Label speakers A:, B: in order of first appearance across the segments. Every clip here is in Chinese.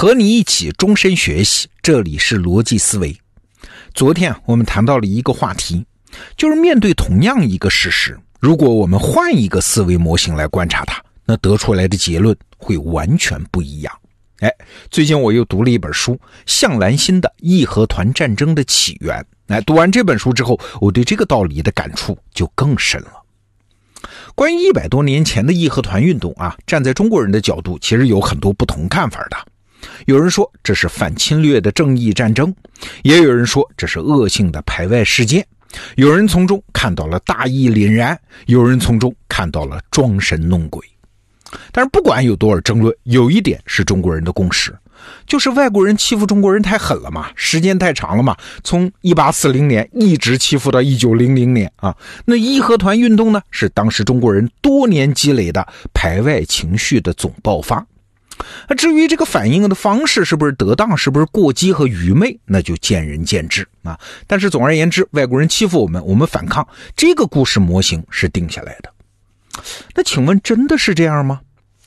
A: 和你一起终身学习，这里是逻辑思维。昨天我们谈到了一个话题，就是面对同样一个事实，如果我们换一个思维模型来观察它，那得出来的结论会完全不一样。哎，最近我又读了一本书，向兰心的《义和团战争的起源》。哎，读完这本书之后，我对这个道理的感触就更深了。关于一百多年前的义和团运动啊，站在中国人的角度，其实有很多不同看法的。有人说这是反侵略的正义战争，也有人说这是恶性的排外事件。有人从中看到了大义凛然，有人从中看到了装神弄鬼。但是不管有多少争论，有一点是中国人的共识，就是外国人欺负中国人太狠了嘛，时间太长了嘛，从一八四零年一直欺负到一九零零年啊。那义和团运动呢，是当时中国人多年积累的排外情绪的总爆发。那至于这个反应的方式是不是得当，是不是过激和愚昧，那就见仁见智啊。但是总而言之，外国人欺负我们，我们反抗，这个故事模型是定下来的。那请问真的是这样吗？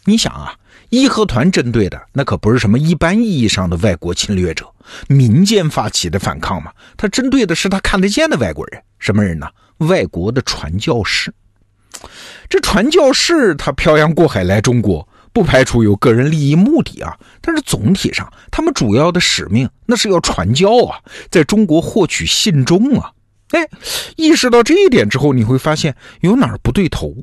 A: 你想啊，义和团针对的那可不是什么一般意义上的外国侵略者，民间发起的反抗嘛。他针对的是他看得见的外国人，什么人呢？外国的传教士。这传教士他漂洋过海来中国。不排除有个人利益目的啊，但是总体上，他们主要的使命那是要传教啊，在中国获取信众啊。哎，意识到这一点之后，你会发现有哪儿不对头。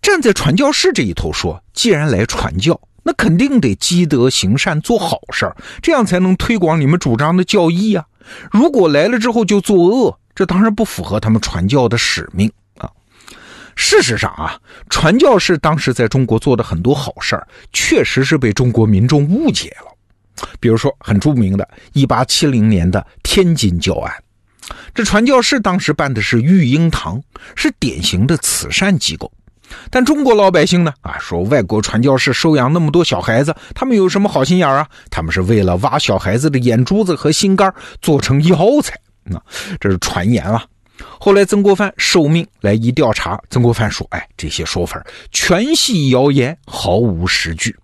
A: 站在传教士这一头说，既然来传教，那肯定得积德行善，做好事儿，这样才能推广你们主张的教义啊。如果来了之后就作恶，这当然不符合他们传教的使命。事实上啊，传教士当时在中国做的很多好事儿，确实是被中国民众误解了。比如说，很著名的1870年的天津教案，这传教士当时办的是育婴堂，是典型的慈善机构。但中国老百姓呢，啊，说外国传教士收养那么多小孩子，他们有什么好心眼啊？他们是为了挖小孩子的眼珠子和心肝做成药材，那这是传言啊。后来曾国藩受命来一调查，曾国藩说：“哎，这些说法全系谣言，毫无实据。”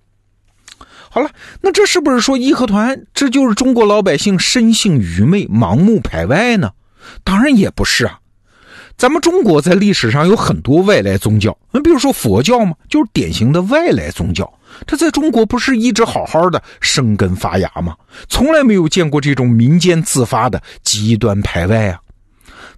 A: 好了，那这是不是说义和团这就是中国老百姓生性愚昧、盲目排外呢？当然也不是啊。咱们中国在历史上有很多外来宗教，你比如说佛教嘛，就是典型的外来宗教。它在中国不是一直好好的生根发芽吗？从来没有见过这种民间自发的极端排外啊。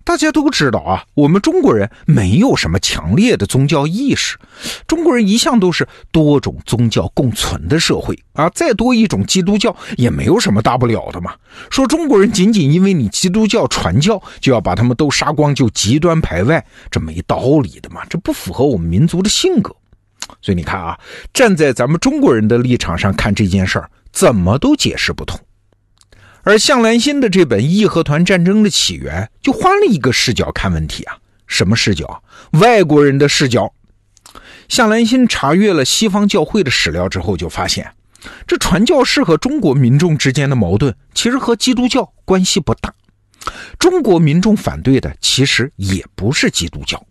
A: 大家都知道啊，我们中国人没有什么强烈的宗教意识，中国人一向都是多种宗教共存的社会啊，再多一种基督教也没有什么大不了的嘛。说中国人仅仅因为你基督教传教就要把他们都杀光，就极端排外，这没道理的嘛，这不符合我们民族的性格。所以你看啊，站在咱们中国人的立场上看这件事儿，怎么都解释不通。而向兰心的这本《义和团战争的起源》就换了一个视角看问题啊，什么视角？外国人的视角。向兰心查阅了西方教会的史料之后，就发现，这传教士和中国民众之间的矛盾其实和基督教关系不大。中国民众反对的其实也不是基督教。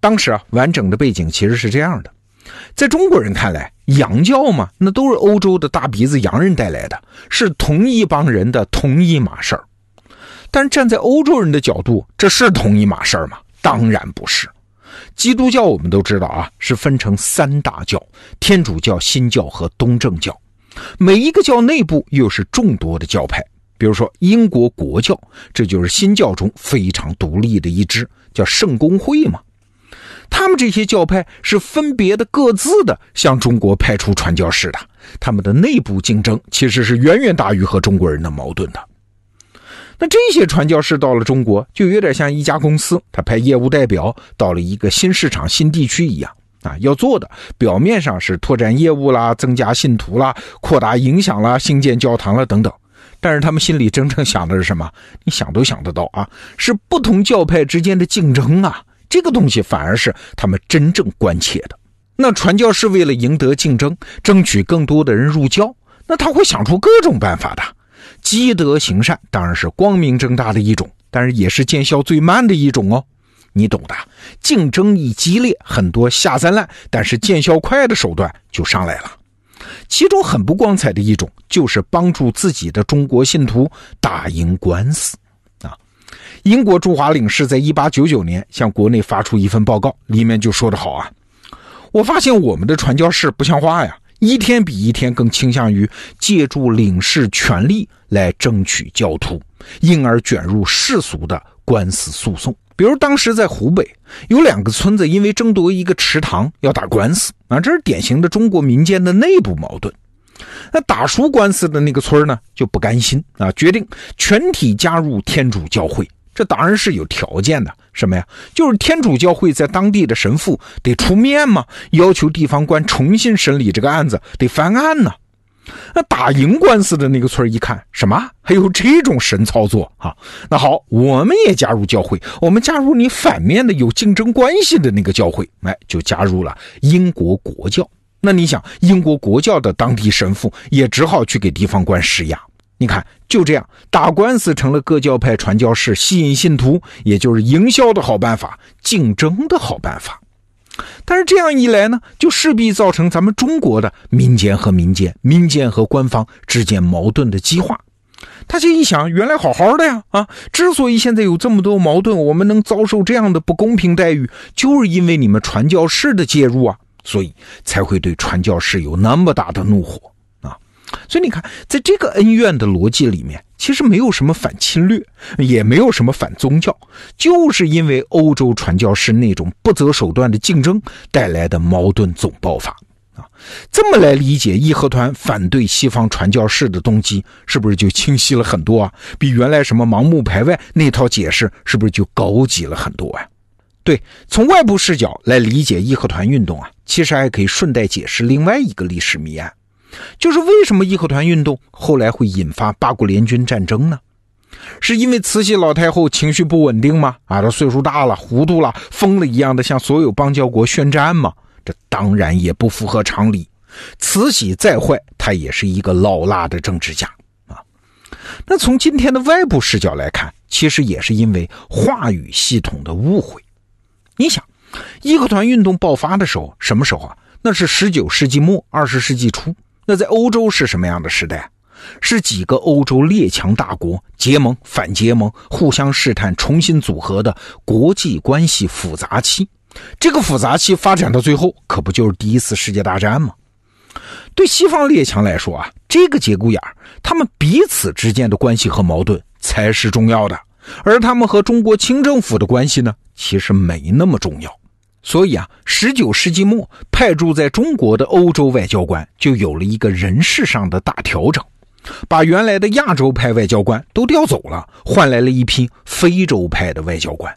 A: 当时啊，完整的背景其实是这样的。在中国人看来，洋教嘛，那都是欧洲的大鼻子洋人带来的，是同一帮人的同一码事儿。但站在欧洲人的角度，这是同一码事儿吗？当然不是。基督教我们都知道啊，是分成三大教：天主教、新教和东正教。每一个教内部又是众多的教派，比如说英国国教，这就是新教中非常独立的一支，叫圣公会嘛。他们这些教派是分别的、各自的向中国派出传教士的，他们的内部竞争其实是远远大于和中国人的矛盾的。那这些传教士到了中国，就有点像一家公司，他派业务代表到了一个新市场、新地区一样啊，要做的表面上是拓展业务啦、增加信徒啦、扩大影响啦、兴建教堂啦等等，但是他们心里真正想的是什么？你想都想得到啊，是不同教派之间的竞争啊。这个东西反而是他们真正关切的。那传教士为了赢得竞争，争取更多的人入教，那他会想出各种办法的。积德行善当然是光明正大的一种，但是也是见效最慢的一种哦。你懂的。竞争一激烈，很多下三滥但是见效快的手段就上来了。其中很不光彩的一种，就是帮助自己的中国信徒打赢官司。英国驻华领事在一八九九年向国内发出一份报告，里面就说得好啊，我发现我们的传教士不像话呀，一天比一天更倾向于借助领事权力来争取教徒，因而卷入世俗的官司诉讼。比如当时在湖北有两个村子，因为争夺一个池塘要打官司啊，这是典型的中国民间的内部矛盾。那打输官司的那个村呢就不甘心啊，决定全体加入天主教会。这当然是有条件的，什么呀？就是天主教会在当地的神父得出面嘛，要求地方官重新审理这个案子，得翻案呢。那打赢官司的那个村一看，什么还有这种神操作啊？那好，我们也加入教会，我们加入你反面的有竞争关系的那个教会，哎，就加入了英国国教。那你想，英国国教的当地神父也只好去给地方官施压。你看，就这样打官司成了各教派传教士吸引信徒，也就是营销的好办法，竞争的好办法。但是这样一来呢，就势必造成咱们中国的民间和民间、民间和官方之间矛盾的激化。他这一想，原来好好的呀，啊，之所以现在有这么多矛盾，我们能遭受这样的不公平待遇，就是因为你们传教士的介入啊，所以才会对传教士有那么大的怒火。所以你看，在这个恩怨的逻辑里面，其实没有什么反侵略，也没有什么反宗教，就是因为欧洲传教士那种不择手段的竞争带来的矛盾总爆发啊。这么来理解义和团反对西方传教士的动机，是不是就清晰了很多啊？比原来什么盲目排外那套解释，是不是就高级了很多啊？对，从外部视角来理解义和团运动啊，其实还可以顺带解释另外一个历史谜案。就是为什么义和团运动后来会引发八国联军战争呢？是因为慈禧老太后情绪不稳定吗？啊，她岁数大了，糊涂了，疯了一样的向所有邦交国宣战吗？这当然也不符合常理。慈禧再坏，她也是一个老辣的政治家啊。那从今天的外部视角来看，其实也是因为话语系统的误会。你想，义和团运动爆发的时候，什么时候啊？那是十九世纪末，二十世纪初。那在欧洲是什么样的时代？是几个欧洲列强大国结盟、反结盟、互相试探、重新组合的国际关系复杂期。这个复杂期发展到最后，可不就是第一次世界大战吗？对西方列强来说啊，这个节骨眼儿，他们彼此之间的关系和矛盾才是重要的，而他们和中国清政府的关系呢，其实没那么重要。所以啊，十九世纪末派驻在中国的欧洲外交官就有了一个人事上的大调整，把原来的亚洲派外交官都调走了，换来了一批非洲派的外交官。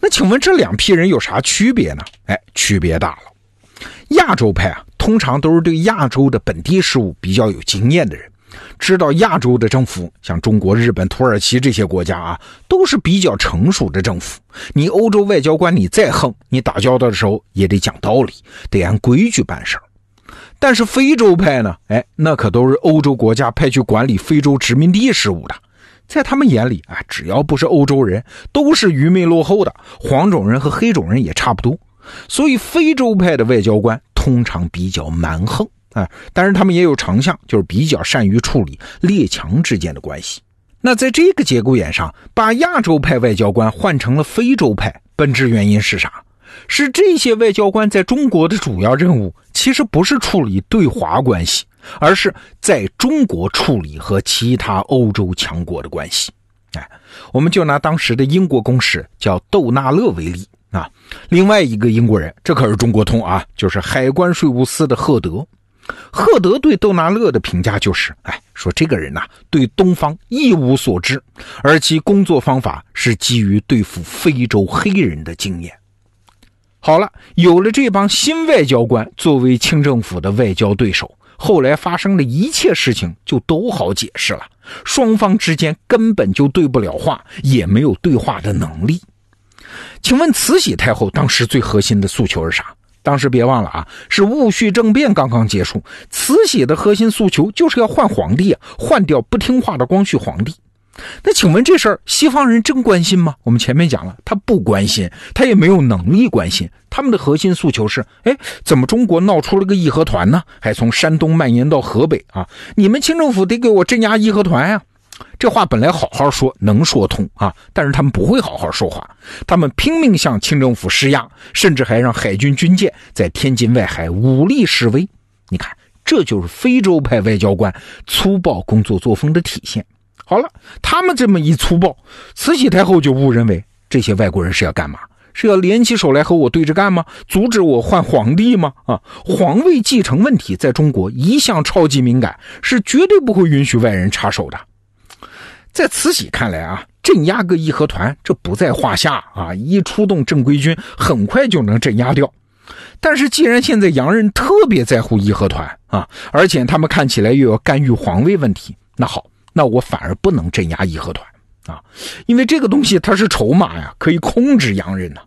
A: 那请问这两批人有啥区别呢？哎，区别大了。亚洲派啊，通常都是对亚洲的本地事务比较有经验的人。知道亚洲的政府，像中国、日本、土耳其这些国家啊，都是比较成熟的政府。你欧洲外交官，你再横，你打交道的时候也得讲道理，得按规矩办事。但是非洲派呢，哎，那可都是欧洲国家派去管理非洲殖民地事务的，在他们眼里啊，只要不是欧洲人，都是愚昧落后的，黄种人和黑种人也差不多。所以非洲派的外交官通常比较蛮横。啊，但是他们也有长项，就是比较善于处理列强之间的关系。那在这个节骨眼上，把亚洲派外交官换成了非洲派，本质原因是啥？是这些外交官在中国的主要任务，其实不是处理对华关系，而是在中国处理和其他欧洲强国的关系。哎，我们就拿当时的英国公使叫窦纳勒为例啊，另外一个英国人，这可是中国通啊，就是海关税务司的赫德。赫德对窦纳勒的评价就是：哎，说这个人呐，对东方一无所知，而其工作方法是基于对付非洲黑人的经验。好了，有了这帮新外交官作为清政府的外交对手，后来发生的一切事情就都好解释了。双方之间根本就对不了话，也没有对话的能力。请问慈禧太后当时最核心的诉求是啥？当时别忘了啊，是戊戌政变刚刚结束，慈禧的核心诉求就是要换皇帝啊，换掉不听话的光绪皇帝。那请问这事儿西方人真关心吗？我们前面讲了，他不关心，他也没有能力关心。他们的核心诉求是：哎，怎么中国闹出了个义和团呢？还从山东蔓延到河北啊？你们清政府得给我镇压义和团呀！这话本来好好说能说通啊，但是他们不会好好说话，他们拼命向清政府施压，甚至还让海军军舰在天津外海武力示威。你看，这就是非洲派外交官粗暴工作作风的体现。好了，他们这么一粗暴，慈禧太后就误认为这些外国人是要干嘛？是要联起手来和我对着干吗？阻止我换皇帝吗？啊，皇位继承问题在中国一向超级敏感，是绝对不会允许外人插手的。在慈禧看来啊，镇压个义和团这不在话下啊，一出动正规军，很快就能镇压掉。但是既然现在洋人特别在乎义和团啊，而且他们看起来又要干预皇位问题，那好。那我反而不能镇压义和团啊，因为这个东西它是筹码呀，可以控制洋人呢。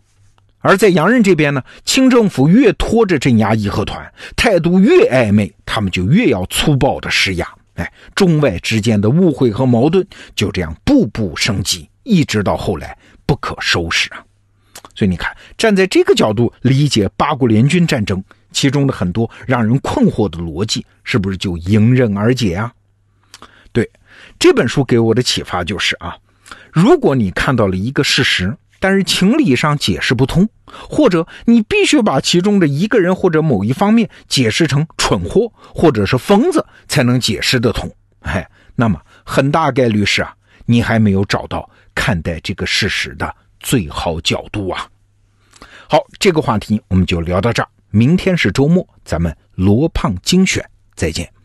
A: 而在洋人这边呢，清政府越拖着镇压义和团，态度越暧昧，他们就越要粗暴的施压。哎，中外之间的误会和矛盾就这样步步升级，一直到后来不可收拾啊。所以你看，站在这个角度理解八国联军战争，其中的很多让人困惑的逻辑，是不是就迎刃而解啊？对。这本书给我的启发就是啊，如果你看到了一个事实，但是情理上解释不通，或者你必须把其中的一个人或者某一方面解释成蠢货或者是疯子才能解释得通，哎，那么很大概率是啊，你还没有找到看待这个事实的最好角度啊。好，这个话题我们就聊到这儿，明天是周末，咱们罗胖精选再见。